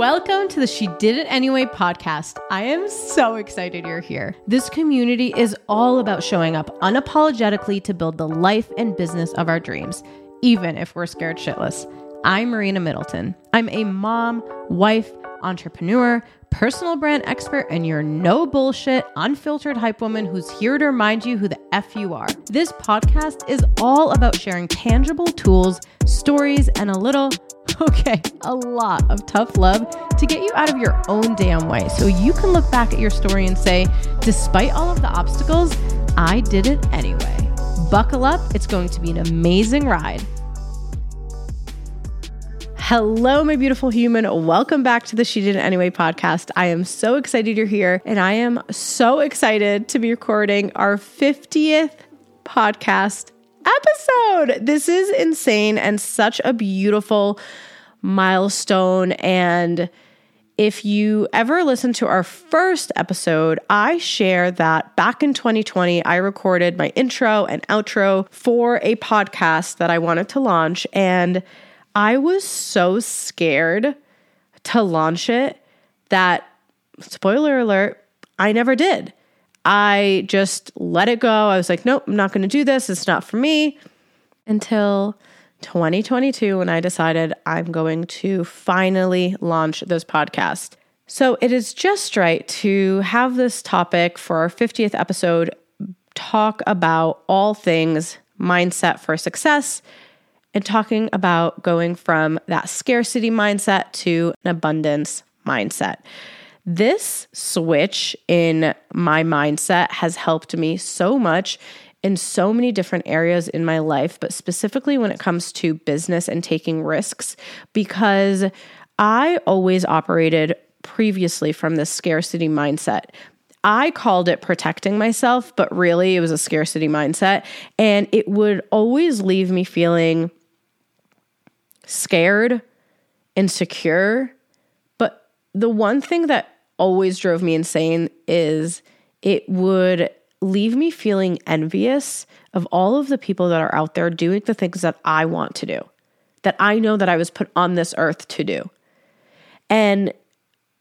Welcome to the She Did It Anyway podcast. I am so excited you're here. This community is all about showing up unapologetically to build the life and business of our dreams, even if we're scared shitless. I'm Marina Middleton. I'm a mom, wife, entrepreneur, personal brand expert, and your no bullshit, unfiltered hype woman who's here to remind you who the F you are. This podcast is all about sharing tangible tools, stories, and a little okay, a lot of tough love to get you out of your own damn way so you can look back at your story and say, despite all of the obstacles, I did it anyway. Buckle up, it's going to be an amazing ride. Hello, my beautiful human. Welcome back to the She Did It Anyway podcast. I am so excited you're here, and I am so excited to be recording our 50th podcast episode. This is insane and such a beautiful milestone. And if you ever listen to our first episode, I share that back in 2020, I recorded my intro and outro for a podcast that I wanted to launch. And I was so scared to launch it that, spoiler alert, I never did. I just let it go. I was like, nope, I'm not going to do this. It's not for me until 2022 when I decided I'm going to finally launch this podcast. So it is just right to have this topic for our 50th episode talk about all things mindset for success and talking about going from that scarcity mindset to an abundance mindset. This switch in my mindset has helped me so much in so many different areas in my life, but specifically when it comes to business and taking risks, because I always operated previously from this scarcity mindset. I called it protecting myself, but really it was a scarcity mindset. And it would always leave me feeling scared, insecure. The one thing that always drove me insane is it would leave me feeling envious of all of the people that are out there doing the things that I want to do, that I know that I was put on this earth to do. And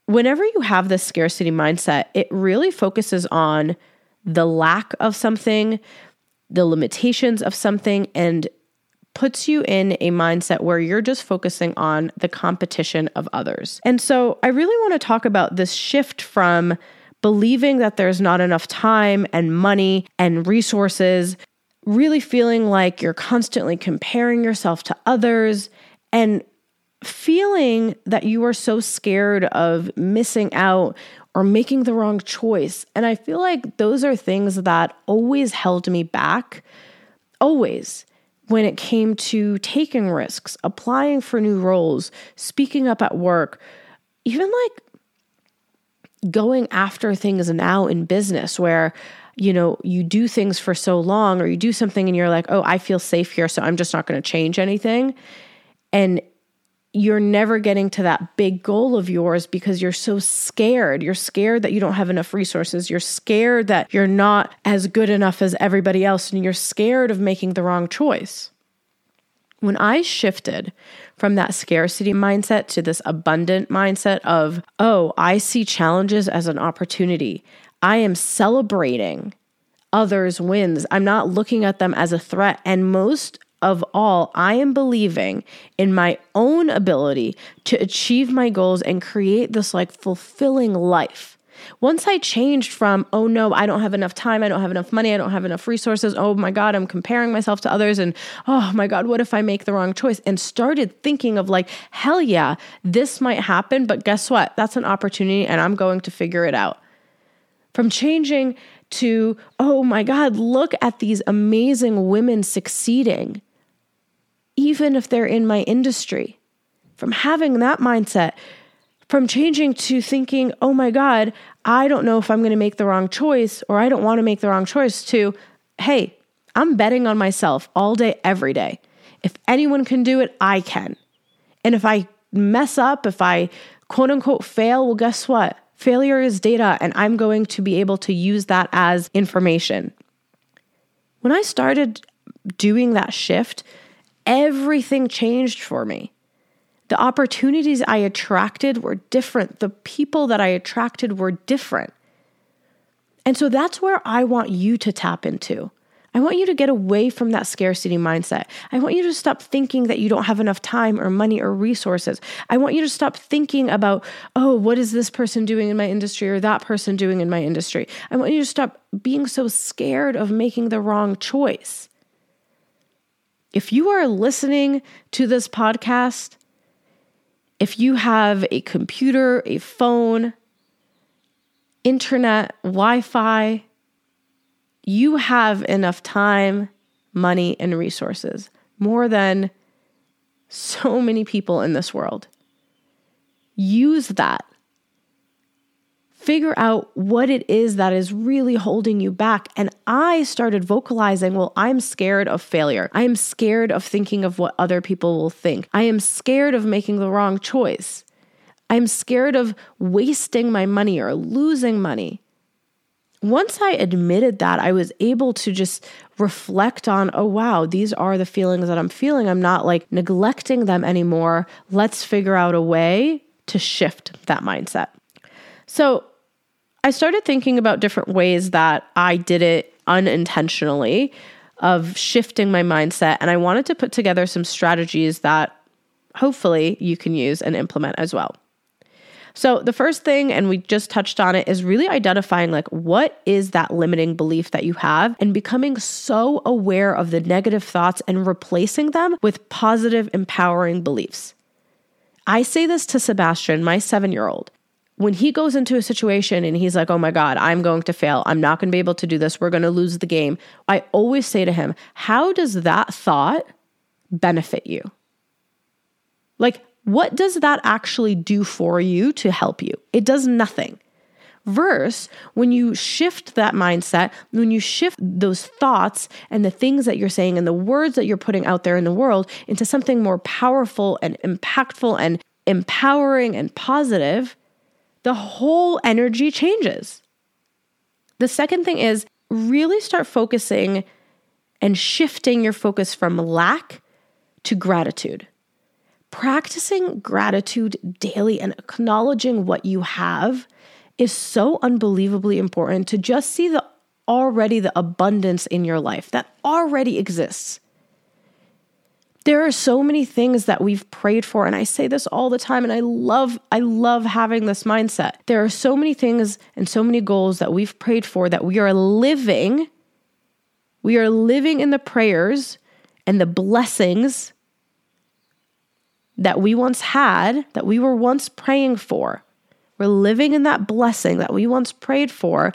whenever you have this scarcity mindset, it really focuses on the lack of something, the limitations of something, and puts you in a mindset where you're just focusing on the competition of others. And so I really want to talk about this shift from believing that there's not enough time and money and resources, really feeling like you're constantly comparing yourself to others and feeling that you are so scared of missing out or making the wrong choice. And I feel like those are things that always held me back, always when it came to taking risks, applying for new roles, speaking up at work, even like going after things now in business where you know you do things for so long or you do something and you're like oh i feel safe here so i'm just not going to change anything. And you're never getting to that big goal of yours because you're so scared. You're scared that you don't have enough resources. You're scared that you're not as good enough as everybody else, and you're scared of making the wrong choice. When I shifted from that scarcity mindset to this abundant mindset of, oh, I see challenges as an opportunity, I am celebrating others' wins. I'm not looking at them as a threat. And most of all, I am believing in my own ability to achieve my goals and create this like fulfilling life. Once I changed from, oh no, I don't have enough time, I don't have enough money, I don't have enough resources, oh my God, I'm comparing myself to others, and oh my God, what if I make the wrong choice? And started thinking of like, hell yeah, this might happen, but guess what? That's an opportunity and I'm going to figure it out. From changing to, oh my God, look at these amazing women succeeding even if they're in my industry. From having that mindset, from changing to thinking, oh my God, I don't know if I'm going to make the wrong choice or I don't want to make the wrong choice, to, hey, I'm betting on myself all day, every day. If anyone can do it, I can. And if I mess up, if I quote unquote fail, well, guess what? Failure is data, and I'm going to be able to use that as information. When I started doing that shift, everything changed for me. The opportunities I attracted were different. The people that I attracted were different. And so that's where I want you to tap into. I want you to get away from that scarcity mindset. I want you to stop thinking that you don't have enough time or money or resources. I want you to stop thinking about, oh, what is this person doing in my industry or that person doing in my industry? I want you to stop being so scared of making the wrong choice. If you are listening to this podcast, if you have a computer, a phone, internet, Wi Fi, you have enough time, money, and resources, more than so many people in this world. Use that. Figure out what it is that is really holding you back. And I started vocalizing, well, I'm scared of failure. I am scared of thinking of what other people will think. I am scared of making the wrong choice. I'm scared of wasting my money or losing money. Once I admitted that, I was able to just reflect on, oh, wow, these are the feelings that I'm feeling. I'm not like neglecting them anymore. Let's figure out a way to shift that mindset. So I started thinking about different ways that I did it unintentionally of shifting my mindset. And I wanted to put together some strategies that hopefully you can use and implement as well. So, the first thing, and we just touched on it, is really identifying like what is that limiting belief that you have and becoming so aware of the negative thoughts and replacing them with positive, empowering beliefs. I say this to Sebastian, my seven year old. When he goes into a situation and he's like, oh my God, I'm going to fail. I'm not going to be able to do this. We're going to lose the game. I always say to him, how does that thought benefit you? Like, what does that actually do for you to help you? It does nothing. Verse, when you shift that mindset, when you shift those thoughts and the things that you're saying and the words that you're putting out there in the world into something more powerful and impactful and empowering and positive, the whole energy changes. The second thing is really start focusing and shifting your focus from lack to gratitude practicing gratitude daily and acknowledging what you have is so unbelievably important to just see the already the abundance in your life that already exists. There are so many things that we've prayed for and I say this all the time and I love I love having this mindset. There are so many things and so many goals that we've prayed for that we are living we are living in the prayers and the blessings that we once had, that we were once praying for. We're living in that blessing that we once prayed for,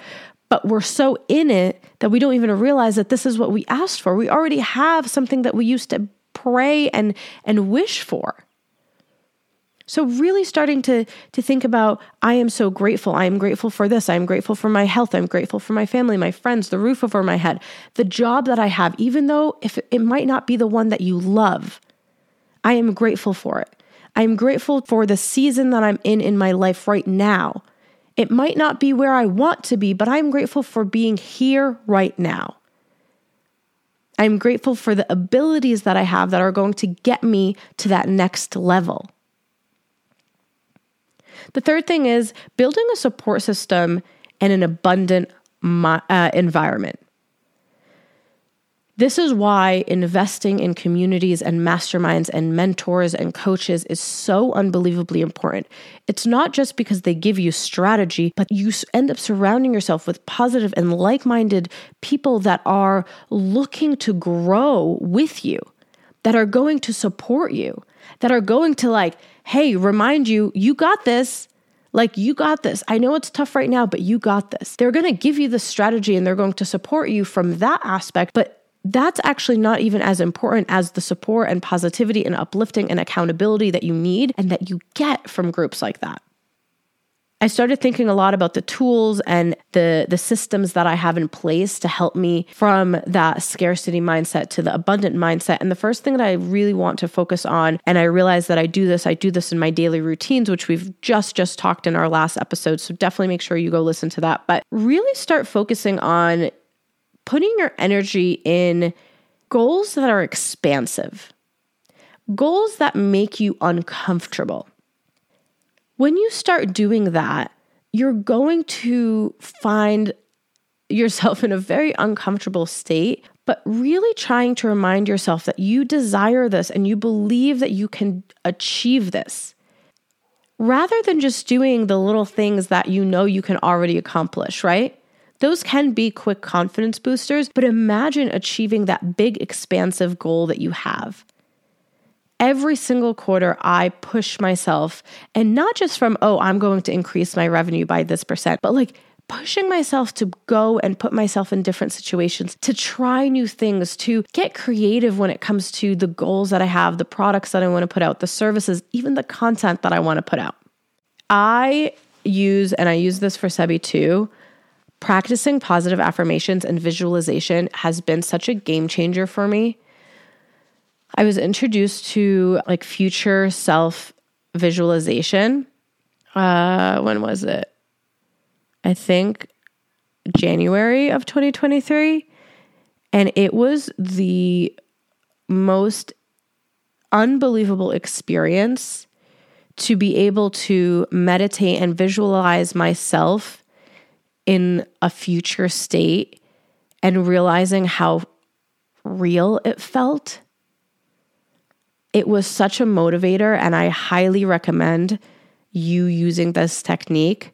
but we're so in it that we don't even realize that this is what we asked for. We already have something that we used to pray and and wish for. So really starting to to think about I am so grateful. I am grateful for this. I am grateful for my health. I'm grateful for my family, my friends, the roof over my head, the job that I have even though if it might not be the one that you love. I am grateful for it. I am grateful for the season that I'm in in my life right now. It might not be where I want to be, but I'm grateful for being here right now. I'm grateful for the abilities that I have that are going to get me to that next level. The third thing is building a support system and an abundant uh, environment. This is why investing in communities and masterminds and mentors and coaches is so unbelievably important. It's not just because they give you strategy, but you end up surrounding yourself with positive and like minded people that are looking to grow with you, that are going to support you, that are going to, like, hey, remind you, you got this. Like, you got this. I know it's tough right now, but you got this. They're going to give you the strategy and they're going to support you from that aspect. But that's actually not even as important as the support and positivity and uplifting and accountability that you need and that you get from groups like that. I started thinking a lot about the tools and the the systems that I have in place to help me from that scarcity mindset to the abundant mindset. And the first thing that I really want to focus on and I realize that I do this, I do this in my daily routines which we've just just talked in our last episode. So definitely make sure you go listen to that. But really start focusing on putting your energy in goals that are expansive. goals that make you uncomfortable. When you start doing that, you're going to find yourself in a very uncomfortable state, but really trying to remind yourself that you desire this and you believe that you can achieve this. Rather than just doing the little things that you know you can already accomplish, right? Those can be quick confidence boosters, but imagine achieving that big, expansive goal that you have. Every single quarter, I push myself, and not just from, oh, I'm going to increase my revenue by this percent, but like pushing myself to go and put myself in different situations, to try new things, to get creative when it comes to the goals that I have, the products that I want to put out, the services, even the content that I want to put out. I use, and I use this for Sebi too, practicing positive affirmations and visualization has been such a game changer for me. I was introduced to like future self visualization. Uh, when was it? I think January of 2023. And it was the most unbelievable experience to be able to meditate and visualize myself in a future state and realizing how real it felt. It was such a motivator, and I highly recommend you using this technique,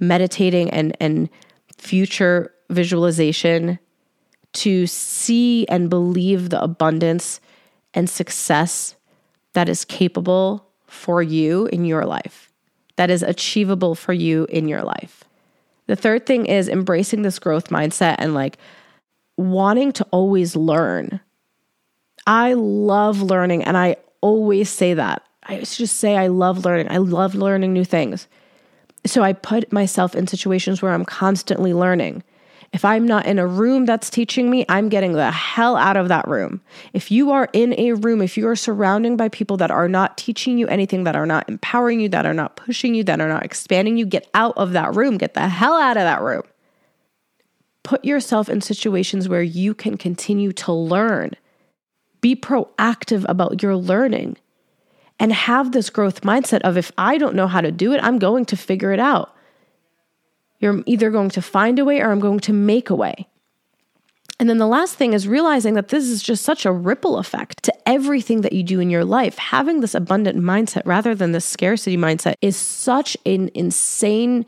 meditating and, and future visualization to see and believe the abundance and success that is capable for you in your life, that is achievable for you in your life. The third thing is embracing this growth mindset and like wanting to always learn. I love learning and I always say that. I just say I love learning. I love learning new things. So I put myself in situations where I'm constantly learning. If I'm not in a room that's teaching me, I'm getting the hell out of that room. If you are in a room, if you are surrounding by people that are not teaching you anything, that are not empowering you, that are not pushing you, that are not expanding you, get out of that room. Get the hell out of that room. Put yourself in situations where you can continue to learn. Be proactive about your learning and have this growth mindset of if I don't know how to do it, I'm going to figure it out. You're either going to find a way or I'm going to make a way. And then the last thing is realizing that this is just such a ripple effect to everything that you do in your life. Having this abundant mindset rather than this scarcity mindset is such an insane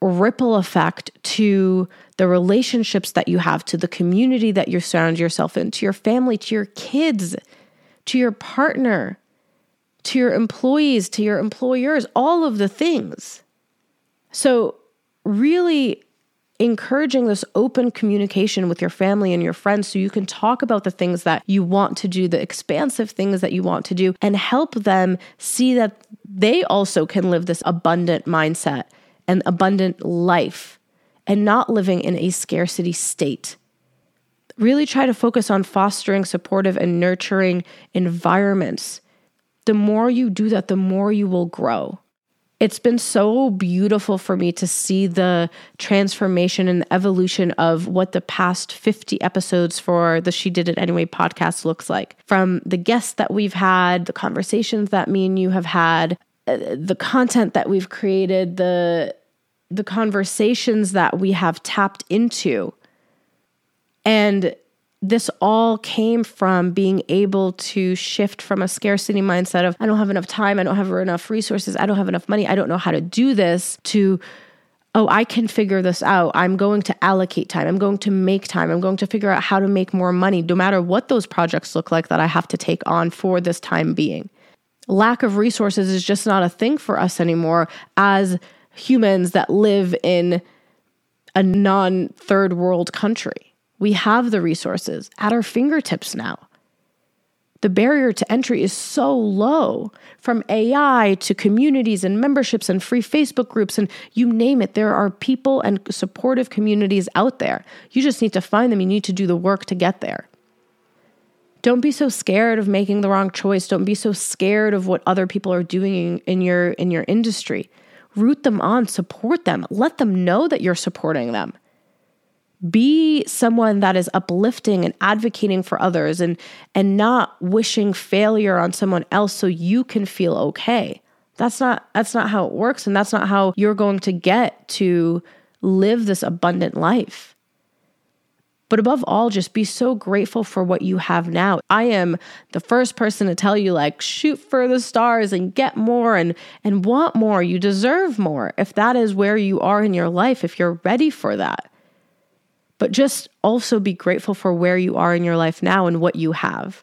ripple effect to the relationships that you have, to the community that you surround yourself in, to your family, to your kids, to your partner, to your employees, to your employers, all of the things. So, really encouraging this open communication with your family and your friends so you can talk about the things that you want to do, the expansive things that you want to do, and help them see that they also can live this abundant mindset and abundant life and not living in a scarcity state. Really try to focus on fostering supportive and nurturing environments. The more you do that, the more you will grow it's been so beautiful for me to see the transformation and evolution of what the past 50 episodes for the She Did It Anyway podcast looks like. From the guests that we've had, the conversations that me and you have had, uh, the content that we've created, the the conversations that we have tapped into. And this all came from being able to shift from a scarcity mindset of, I don't have enough time, I don't have enough resources, I don't have enough money, I don't know how to do this, to, oh, I can figure this out. I'm going to allocate time, I'm going to make time, I'm going to figure out how to make more money, no matter what those projects look like that I have to take on for this time being. Lack of resources is just not a thing for us anymore as humans that live in a non third world country we have the resources at our fingertips now. The barrier to entry is so low from AI to communities and memberships and free Facebook groups and you name it. There are people and supportive communities out there. You just need to find them. You need to do the work to get there. Don't be so scared of making the wrong choice. Don't be so scared of what other people are doing in, your in your industry. Root them on, support them. Let them know that you're supporting them be someone that is uplifting and advocating for others and and not wishing failure on someone else so you can feel okay. That's not that's not how it works and that's not how you're going to get to live this abundant life. But above all, just be so grateful for what you have now. I am the first person to tell you like shoot for the stars and get more and and want more. You deserve more. If that is where you are in your life, if you're ready for that. But just also be grateful for where you are in your life now and what you have.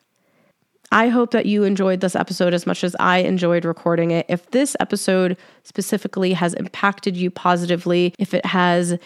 I hope that you enjoyed this episode as much as I enjoyed recording it. If this episode specifically has impacted you positively, if it has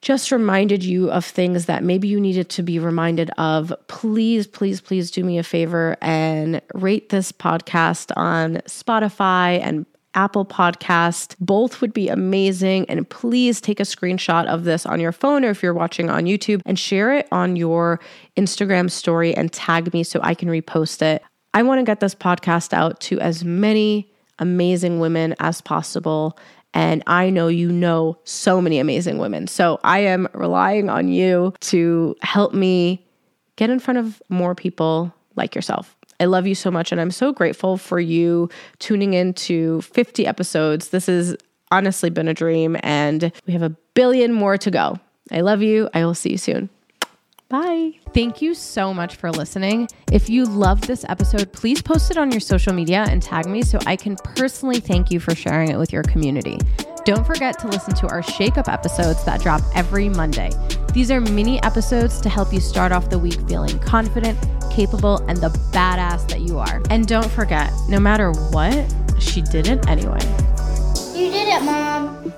just reminded you of things that maybe you needed to be reminded of, please, please, please do me a favor and rate this podcast on Spotify and Apple Podcast. Both would be amazing. And please take a screenshot of this on your phone or if you're watching on YouTube and share it on your Instagram story and tag me so I can repost it. I want to get this podcast out to as many amazing women as possible. And I know you know so many amazing women. So I am relying on you to help me get in front of more people like yourself. I love you so much. And I'm so grateful for you tuning in to 50 episodes. This has honestly been a dream, and we have a billion more to go. I love you. I will see you soon. Bye. Thank you so much for listening. If you loved this episode, please post it on your social media and tag me so I can personally thank you for sharing it with your community. Don't forget to listen to our Shake Up episodes that drop every Monday. These are mini episodes to help you start off the week feeling confident, capable, and the badass that you are. And don't forget, no matter what, she did it anyway. You did it, Mom.